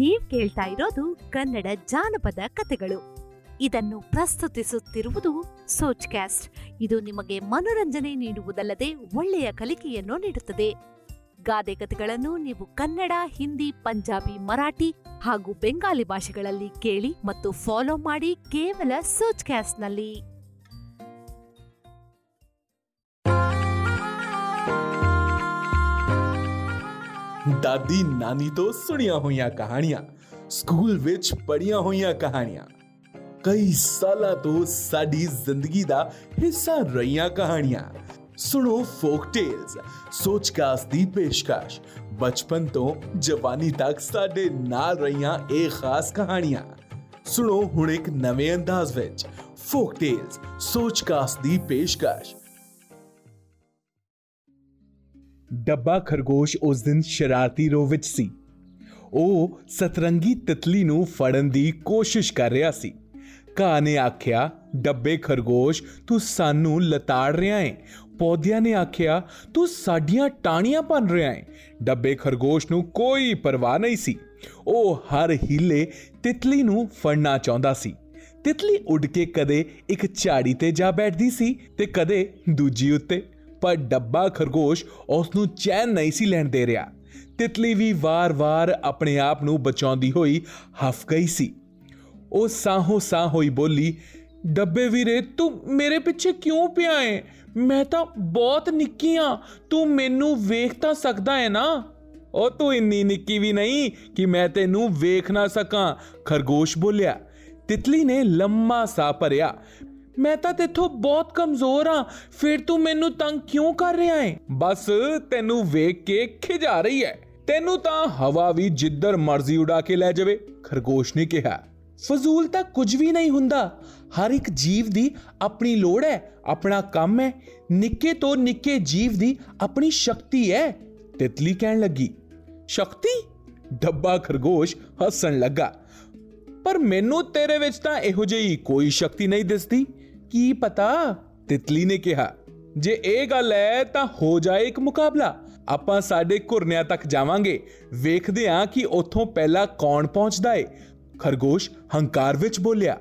ನೀವ್ ಕೇಳ್ತಾ ಇರೋದು ಕನ್ನಡ ಜಾನಪದ ಕಥೆಗಳು. ಇದನ್ನು ಪ್ರಸ್ತುತಿಸುತ್ತಿರುವುದು ಸೋಚ್ ಕ್ಯಾಸ್ಟ್ ಇದು ನಿಮಗೆ ಮನೋರಂಜನೆ ನೀಡುವುದಲ್ಲದೆ ಒಳ್ಳೆಯ ಕಲಿಕೆಯನ್ನು ನೀಡುತ್ತದೆ. ಗಾದೆ ಕಥೆಗಳನ್ನು ನೀವು ಕನ್ನಡ, ಹಿಂದಿ, ಪಂಜಾಬಿ, ಮರಾಠಿ ಹಾಗೂ ಬೆಂಗಾಲಿ ಭಾಷೆಗಳಲ್ಲಿ ಕೇಳಿ ಮತ್ತು ಫಾಲೋ ಮಾಡಿ ಕೇವಲ ಸೋಚ್ ಕ್ಯಾಸ್ಟ್ನಲ್ಲಿ ਦਾਦੀ ਨਾਨੀ ਤੋਂ ਸੁਣੀਆਂ ਹੋਈਆਂ ਕਹਾਣੀਆਂ, ਸਕੂਲ ਵਿੱਚ ਪੜ੍ਹੀਆਂ ਹੋਈਆਂ ਕਹਾਣੀਆਂ। ਕਈ ਸਾਲਾਂ ਤੋਂ ਸਾਡੀ ਜ਼ਿੰਦਗੀ ਦਾ ਹਿੱਸਾ ਰਹੀਆਂ ਕਹਾਣੀਆਂ। ਸੁਣੋ ਫੋਕ ਟੇਲਸ ਸੋਚਕਾਸ ਦੀ ਪੇਸ਼ਕਸ਼। ਬਚਪਨ ਤੋਂ ਜਵਾਨੀ ਤੱਕ ਸਾਡੇ ਨਾਲ ਰਹੀਆਂ ਇਹ ਖਾਸ ਕਹਾਣੀਆਂ। ਸੁਣੋ ਹੁਣ ਇੱਕ ਨਵੇਂ ਅੰਦਾਜ਼ ਵਿੱਚ ਫੋਕ ਟੇਲਸ ਸੋਚਕਾਸ ਦੀ ਪੇਸ਼ਕਸ਼। ਡੱਬਾ ਖਰਗੋਸ਼ ਉਸ ਦਿਨ ਸ਼ਰਾਰਤੀ ਰੋ ਵਿੱਚ ਸੀ। ਉਹ ਸਤਰੰਗੀ ਤਿਤਲੀ ਨੂੰ ਫੜਨ ਦੀ ਕੋਸ਼ਿਸ਼ ਕਰ ਰਿਹਾ ਸੀ। ਕਾਂ ਨੇ ਆਖਿਆ, ਡੱਬੇ ਖਰਗੋਸ਼, ਤੂੰ ਸਾਨੂੰ ਲਤਾੜ ਰਿਹਾ ਹੈ ਪੌਦਿਆਂ ਨੇ ਆਖਿਆ, ਤੂੰ ਸਾਡੀਆਂ ਟਾਣੀਆਂ ਭੰਨ ਰਿਹਾ ਹੈ ਡੱਬੇ ਖਰਗੋਸ਼ ਨੂੰ ਕੋਈ ਪਰਵਾਹ ਨਹੀਂ ਸੀ। ਉਹ ਹਰ ਹੀਲੇ ਤਿਤਲੀ ਨੂੰ ਫੜਨਾ ਚਾਹੁੰਦਾ ਸੀ। ਤਿਤਲੀ ਉੱਡ ਕੇ ਕਦੇ ਇੱਕ ਝਾੜੀ ਤੇ ਜਾ ਬੈਠਦੀ ਸੀ ਤੇ ਕਦੇ ਦੂਜੀ ਉੱਤੇ। ਪਰ ਡੱਬਾ ਖਰਗੋਸ਼ ਉਸ ਨੂੰ ਚੈਨ ਨਹੀਂ ਸੀ ਲੈਣ ਦੇ ਰਿਹਾ। ਤਿਤਲੀ ਵੀ ਵਾਰ-ਵਾਰ ਆਪਣੇ ਆਪ ਨੂੰ ਬਚਾਉਂਦੀ ਹੋਈ ਹਫ ਗਈ ਸੀ। ਉਹ ਸਾਹੋ ਸਾਹ ਹੋਈ ਬੋਲੀ, ਡੱਬੇ ਵੀਰੇ, ਤੂੰ ਮੇਰੇ ਪਿੱਛੇ ਕਿਉਂ ਪਿਆ ਹੈ ਮੈਂ ਤਾਂ ਬਹੁਤ ਨਿੱਕੀ ਆ। ਤੂੰ ਮੈਨੂੰ ਵੇਖ ਤਾਂ ਸਕਦਾ ਹੈ ਨਾ? ਉਹ ਤੂੰ ਇੰਨੀ ਨਿੱਕੀ ਵੀ ਨਹੀਂ ਕਿ ਮੈਂ ਤੈਨੂੰ ਵੇਖ ਨਾ ਸਕਾਂ, ਖਰਗੋਸ਼ ਬੋਲਿਆ। ਤਿਤਲੀ ਨੇ ਲੰਮਾ ਸਾਹ ਭਰਿਆ। ਮੈਂ ਤਾਂ ਤੇਥੋਂ ਬਹੁਤ ਕਮਜ਼ੋਰ ਆ ਫਿਰ ਤੂੰ ਮੈਨੂੰ ਤੰਗ ਕਿਉਂ ਕਰ ਰਿਹਾ ਹੈ ਬਸ ਤੈਨੂੰ ਵੇਖ ਕੇ ਖਿਜਾ ਰਹੀ ਹੈ। ਤੈਨੂੰ ਤਾਂ ਹਵਾ ਵੀ ਜਿੱਧਰ ਮਰਜ਼ੀ ਉਡਾ ਕੇ ਲੈ ਜਾਵੇ ਖਰਗੋਸ਼ ਨੇ ਕਿਹਾ। ਫਜ਼ੂਲ ਤਾਂ ਕੁਝ ਵੀ ਨਹੀਂ ਹੁੰਦਾ। ਹਰ ਇੱਕ ਜੀਵ ਦੀ ਆਪਣੀ ਲੋੜ ਹੈ ਆਪਣਾ ਕੰਮ ਹੈ। ਨਿੱਕੇ ਤੋਂ ਨਿੱਕੇ ਜੀਵ ਦੀ ਆਪਣੀ ਸ਼ਕਤੀ ਹੈ। ਤਿਤਲੀ ਕਹਿਣ ਲੱਗੀ। ਸ਼ਕਤੀ? ਡੱਬਾ ਖਰਗੋਸ਼ ਹੱਸਣ ਲੱਗਾ। ਪਰ ਮੈਨੂੰ ਤੇਰੇ ਵਿੱਚ ਤਾਂ ਇਹੋ ਜਿਹੀ ਕੋਈ ਸ਼ਕਤੀ ਨਹੀਂ ਦਿਸਦੀ। ਕੀ ਪਤਾ? ਤਿਤਲੀ ਨੇ ਕਿਹਾ, ਜੇ ਇਹ ਗੱਲ ਹੈ ਤਾਂ ਹੋ ਜਾਏ ਇੱਕ ਮੁਕਾਬਲਾ। ਆਪਾਂ ਸਾਡੇ ਘੁਰਨਿਆਂ ਤੱਕ ਜਾਵਾਂਗੇ। ਵੇਖਦੇ ਹਾਂ ਕਿ ਉੱਥੋਂ ਪਹਿਲਾਂ ਕੌਣ ਪਹੁੰਚਦਾ ਏ। ਖਰਗੋਸ਼ ਹੰਕਾਰ ਵਿੱਚ ਬੋਲਿਆ,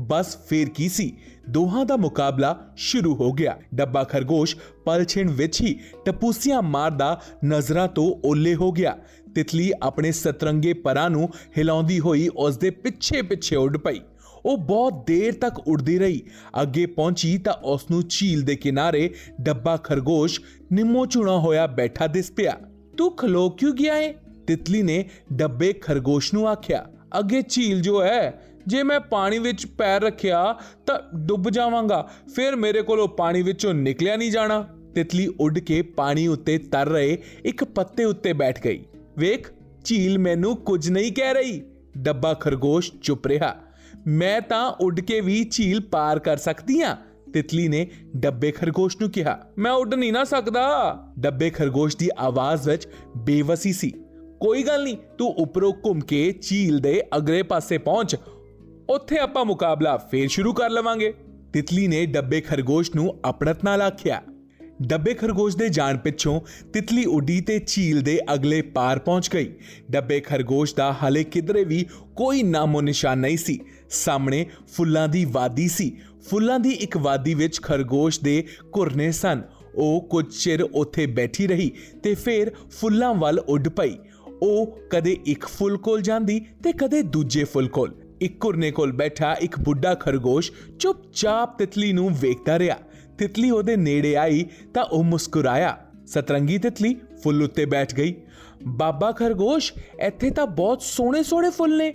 ਬਸ ਫੇਰ ਕੀ ਸੀ? ਦੋਹਾਂ ਦਾ ਮੁਕਾਬਲਾ ਸ਼ੁਰੂ ਹੋ ਗਿਆ। ਡੱਬਾ ਖਰਗੋਸ਼ ਪਲਛਿਣ ਵਿੱਚ ਹੀ ਟਪੂਸੀਆਂ ਮਾਰਦਾ ਨਜ਼ਰਾਂ ਤੋਂ ਓਲੇ ਹੋ ਗਿਆ। ਤਿਤਲੀ ਆਪਣੇ ਸਤਰੰਗੇ ਪਰਾਂ ਨੂੰ ਹਿਲਾਉਂਦੀ ਹੋਈ ਉਸ ਦੇ ਪਿੱਛੇ ਪਿੱਛੇ ਉੱਡ ਪਈ। ਉਹ ਬਹੁਤ ਦੇਰ ਤੱਕ ਉੜਦੀ ਰਹੀ। ਅੱਗੇ ਪਹੁੰਚੀ ਤਾਂ ਉਸ ਨੂੰ ਝੀਲ ਦੇ ਕਿਨਾਰੇ ਡੱਬਾ ਖਰਗੋਸ਼ ਨਿੰਮੋ ਚੂਣਾ ਹੋਇਆ ਬੈਠਾ ਦਿਸ ਪਿਆ। ਤੂੰ ਖਲੋ ਕਿਉਂ ਗਿਆ ਏ? ਤਿਤਲੀ ਨੇ ਡੱਬੇ ਖਰਗੋਸ਼ ਨੂੰ ਆਖਿਆ। ਅੱਗੇ ਝੀਲ ਜੋ ਹੈ, ਜੇ ਮੈਂ ਪਾਣੀ ਵਿੱਚ ਪੈਰ ਰੱਖਿਆ ਤਾਂ ਡੁੱਬ ਜਾਵਾਂਗਾ। ਫਿਰ ਮੇਰੇ ਕੋਲੋਂ ਪਾਣੀ ਵਿੱਚੋਂ ਨਿਕਲਿਆ ਨਹੀਂ ਜਾਣਾ। ਤਿਤਲੀ ਉੱਡ ਕੇ ਪਾਣੀ ਉੱਤੇ ਤਰ ਰਹੇ ਇੱਕ ਪੱਤੇ ਉੱਤੇ ਬੈਠ ਗਈ। ਵੇਖ, ਝੀਲ ਮੈਨੂੰ ਕੁਝ ਨਹੀਂ ਕਹਿ ਰਹੀ। ਡੱਬਾ ਖਰਗੋਸ਼ ਚੁੱਪ ਰਿਹਾ। ਮੈਂ ਤਾਂ ਉੱਡ ਕੇ ਵੀ ਝੀਲ ਪਾਰ ਕਰ ਸਕਦੀ ਆ ਤਿਤਲੀ ਨੇ ਡੱਬੇ ਖਰਗੋਸ਼ ਨੂੰ ਕਿਹਾ। ਮੈਂ ਉੱਡ ਨਹੀਂ ਨਾ ਸਕਦਾ। ਡੱਬੇ ਖਰਗੋਸ਼ ਦੀ ਆਵਾਜ਼ ਵਿੱਚ ਬੇਵਸੀ ਸੀ। ਕੋਈ ਗੱਲ ਨਹੀਂ, ਤੂੰ ਉੱਪਰੋਂ ਘੁੰਮ ਕੇ ਝੀਲ ਦੇ ਅਗਲੇ ਪਾਸੇ ਪਹੁੰਚ। ਉੱਥੇ ਆਪਾਂ ਮੁਕਾਬਲਾ ਫੇਰ ਸ਼ੁਰੂ ਕਰ ਲਵਾਂਗੇ। ਤਿਤਲੀ ਨੇ ਡੱਬੇ ਖਰਗੋਸ਼ ਨੂੰ ਆਪਣਤ ਨਾਲ ਆਖਿਆ। ਡੱਬੇ ਖਰਗੋਸ਼ ਦੇ ਜਾਣ ਪਿੱਛੋਂ ਤਿਤਲੀ ਉੱਡੀ ਤੇ ਝੀਲ ਦੇ ਅਗਲੇ ਪਾਰ ਪਹੁੰਚ ਗਈ। ਡੱਬੇ ਖਰਗੋਸ਼ ਦਾ ਹਾਲੇ ਕਿਧਰੇ ਵੀ ਕੋਈ ਨਾਮੋ ਨਿਸ਼ਾਨ ਨਹੀਂ ਸੀ। ਸਾਹਮਣੇ ਫੁੱਲਾਂ ਦੀ ਵਾਦੀ ਸੀ। ਫੁੱਲਾਂ ਦੀ ਇੱਕ ਵਾਦੀ ਵਿੱਚ ਖਰਗੋਸ਼ ਦੇ ਘੁਰਨੇ ਸਨ। ਉਹ ਕੁਝ ਚਿਰ ਉੱਥੇ ਬੈਠੀ ਰਹੀ ਤੇ ਫਿਰ ਫੁੱਲਾਂ ਵੱਲ ਉੱਡ ਪਈ। ਉਹ ਕਦੇ ਇੱਕ ਫੁੱਲ ਕੋਲ ਜਾਂਦੀ ਤੇ ਕਦੇ ਦੂਜੇ ਫੁੱਲ ਕੋਲ। ਇੱਕ ਘੁਰਨੇ ਕੋਲ ਬੈਠਾ ਇੱਕ ਬੁੱਢਾ ਖਰਗੋਸ਼ ਚੁੱਪਚਾਪ ਤਿਤਲੀ ਨੂੰ ਵੇਖਦਾ ਰਿਹਾ। ਤਿਤਲੀ ਉਹਦੇ ਨੇੜੇ ਆਈ ਤਾਂ ਉਹ ਮੁਸਕਰਾਇਆ। ਸਤਰੰਗੀ ਤਿਤਲੀ ਫੁੱਲ ਉੱਤੇ ਬੈਠ ਗਈ। ਬਾਬਾ ਖਰਗੋਸ਼, ਇੱਥੇ ਤਾਂ ਬਹੁਤ ਸੋਹਣੇ ਸੋਹਣੇ ਫੁੱਲ ਨੇ।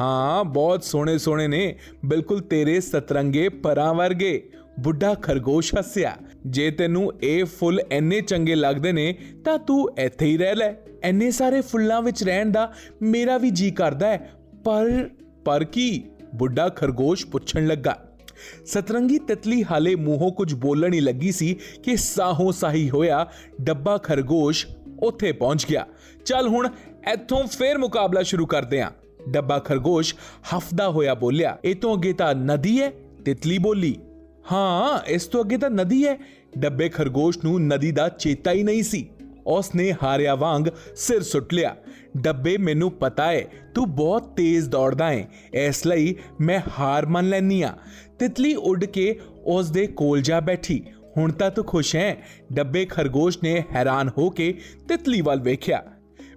ਹਾਂ, ਬਹੁਤ ਸੋਹਣੇ ਸੋਹਣੇ ਨੇ। ਬਿਲਕੁਲ ਤੇਰੇ ਸਤਰੰਗੇ ਪਰਾਂ ਵਰਗੇ। ਬੁੱਢਾ ਖਰਗੋਸ਼ ਹੱਸਿਆ। ਜੇ ਤੈਨੂੰ ਇਹ ਫੁੱਲ ਐਨੇ ਚੰਗੇ ਲੱਗਦੇ ਨੇ, ਤਾਂ ਤੂੰ ਇੱਥੇ ਹੀ ਰਹਿ ਲੈ। ਐਨੇ ਸਾਰੇ ਫੁੱਲਾਂ ਵਿੱਚ ਰਹਿਣ ਦਾ ਮੇਰਾ ਵੀ ਜੀ ਕਰਦਾ ਹੈ। ਪਰ ਪਰ ਕੀ? ਬੁੱਢਾ ਖਰਗੋਸ਼ ਪੁੱਛਣ ਲੱਗਾ। ਸਤਰੰਗੀ ਤਿਤਲੀ ਹਾਲੇ ਮੂੰਹੋਂ ਕੁਝ ਬੋਲਣ ਹੀ ਲੱਗੀ ਸੀ ਕਿ ਸਾਹੋਂ ਸਾਹੀ ਹੋਇਆ ਡੱਬਾ ਖਰਗੋਸ਼ ਉੱਥੇ ਪਹੁੰਚ ਗਿਆ। ਚੱਲ ਹੁਣ ਇੱਥੋਂ ਫੇਰ ਮੁਕਾਬਲਾ ਸ਼ੁਰੂ ਕਰਦੇ ਹਾਂ ਡੱਬਾ ਖਰਗੋਸ਼ ਹਫਦਾ ਹੋਇਆ ਬੋਲਿਆ, ਇਹ ਤੋਂ ਅੱਗੇ ਤਾਂ ਨਦੀ ਹੈ, ਤਿਤਲੀ ਬੋਲੀ। ਹਾਂ, ਇਸ ਤੋਂ ਅੱਗੇ ਤਾਂ ਨਦੀ ਹੈ। ਡੱਬੇ ਖਰਗੋਸ਼ ਨੂੰ ਨਦੀ ਦਾ ਚੇਤਾ ਹੀ ਨਹੀਂ ਸੀ। ਉਸਨੇ ਹਾਰਿਆ ਵਾਂਗ ਸਿਰ ਸੁੱਟ ਲਿਆ। ਡੱਬੇ ਮੈਨੂੰ ਪਤਾ ਏ, ਤੂੰ ਬਹੁਤ ਤੇਜ਼ ਦੌੜਦਾ ਏ, ਇਸ ਲਈ ਮੈਂ ਹਾਰ ਮੰਨ ਲੈਨੀ ਆ। ਤਿਤਲੀ ਉੱਡ ਕੇ ਉਸ ਦੇ ਕੋਲ ਜਾ ਬੈਠੀ। ਹੁਣ ਤਾਂ ਤੂੰ ਖੁਸ਼ ਹੈ? ਡੱਬੇ ਖਰਗੋਸ਼ ਨੇ ਹੈਰਾਨ ਹੋ ਕੇ ਤਿਤਲੀ ਵੱਲ ਵੇਖਿਆ।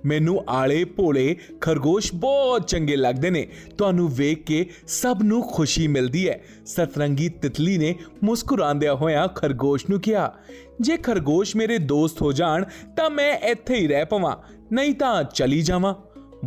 ਮੈਨੂੰ ਆਲੇ ਭੋਲੇ ਖਰਗੋਸ਼ ਬਹੁਤ ਚੰਗੇ ਲੱਗਦੇ ਨੇ। ਤੁਹਾਨੂੰ ਵੇਖ ਕੇ ਸਭ ਨੂੰ ਖੁਸ਼ੀ ਮਿਲਦੀ ਹੈ। ਸਤਰੰਗੀ ਤਿਤਲੀ ਨੇ ਮੁਸਕਰਾਉਂਦਿਆਂ ਹੋਇਆਂ ਖਰਗੋਸ਼ ਨੂੰ ਕਿਹਾ, ਜੇ ਖਰਗੋਸ਼ ਮੇਰੇ ਦੋਸਤ ਹੋ ਜਾਣ ਤਾਂ ਮੈਂ ਇੱਥੇ ਹੀ ਰਹਿ ਪਵਾਂ, ਨਹੀਂ ਤਾਂ ਚਲੀ ਜਾਵਾਂ।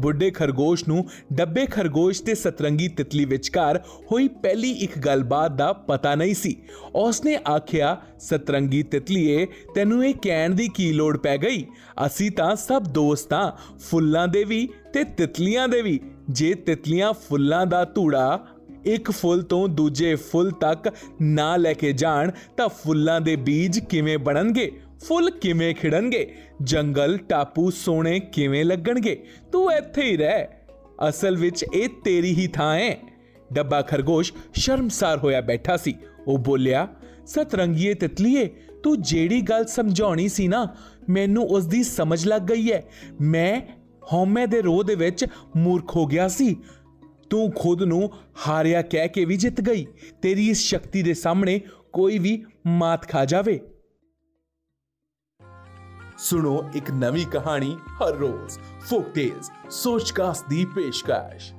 ਬੁੱਢੇ ਖਰਗੋਸ਼ ਨੂੰ ਡੱਬੇ ਖਰਗੋਸ਼ ਤੇ ਸਤਰੰਗੀ ਤਿਤਲੀ ਵਿਚਕਾਰ ਹੋਈ ਪਹਿਲੀ ਇੱਕ ਗੱਲਬਾਤ ਦਾ ਪਤਾ ਨਹੀਂ ਸੀ। ਉਸਨੇ ਆਖਿਆ, ਸਤਰੰਗੀ ਤਿਤਲੀਏ, ਤੈਨੂੰ ਇਹ ਕਹਿਣ ਦੀ ਕੀ ਲੋੜ ਪੈ ਗਈ? ਅਸੀਂ ਤਾਂ ਸਭ ਦੋਸਤਾਂ ਫੁੱਲਾਂ ਦੇ ਵੀ ਤੇ ਤਿਤਲੀਆਂ ਦੇ ਵੀ। ਜੇ ਤਿਤਲੀਆਂ ਫੁੱਲਾਂ ਦਾ ਧੂੜਾ ਇੱਕ ਫੁੱਲ ਤੋਂ ਦੂਜੇ ਫੁੱਲ ਤੱਕ ਨਾ ਲੈ ਕੇ ਜਾਣ, ਤਾਂ ਫੁੱਲਾਂ ਦੇ ਬੀਜ ਕਿਵੇਂ ਬਣਨਗੇ? ਫੁੱਲ ਕਿਵੇਂ ਖਿੜਨਗੇ? ਜੰਗਲ, ਟਾਪੂ ਸੋਹਣੇ ਕਿਵੇਂ ਲੱਗਣਗੇ? ਤੂੰ ਇੱਥੇ ਹੀ ਰਹਿ। ਅਸਲ ਵਿੱਚ ਇਹ ਤੇਰੀ ਹੀ ਥਾਂ ਹੈ ਡੱਬਾ ਖਰਗੋਸ਼ ਸ਼ਰਮਸਾਰ ਹੋਇਆ ਬੈਠਾ ਸੀ। ਉਹ ਬੋਲਿਆ, ਸਤਰੰਗੀਏ ਤਿਤਲੀਏ, ਤੂੰ ਜਿਹੜੀ ਗੱਲ ਸਮਝਾਉਣੀ ਸੀ ਨਾ, ਮੈਨੂੰ ਉਸ ਦੀ ਸਮਝ ਲੱਗ ਗਈ ਹੈ ਮੈਂ ਹਉਮੈ ਦੇ ਰੋਹ ਦੇ ਵਿੱਚ ਮੂਰਖ ਹੋ ਗਿਆ ਸੀ। ਤੂੰ ਖੁਦ ਨੂੰ ਹਾਰਿਆ ਕਹਿ ਕੇ ਵੀ ਜਿੱਤ ਗਈ। ਤੇਰੀ ਇਸ ਸ਼ਕਤੀ ਦੇ ਸਾਹਮਣੇ ਕੋਈ ਵੀ ਮਾਤ ਖਾ ਜਾਵੇ। ਸੁਣੋ ਇੱਕ ਨਵੀਂ ਕਹਾਣੀ ਹਰ ਰੋਜ਼ ਫੋਕ ਟੇਲਸ ਸੋਚਕਾਸਟ ਦੀ ਪੇਸ਼ਕਸ਼।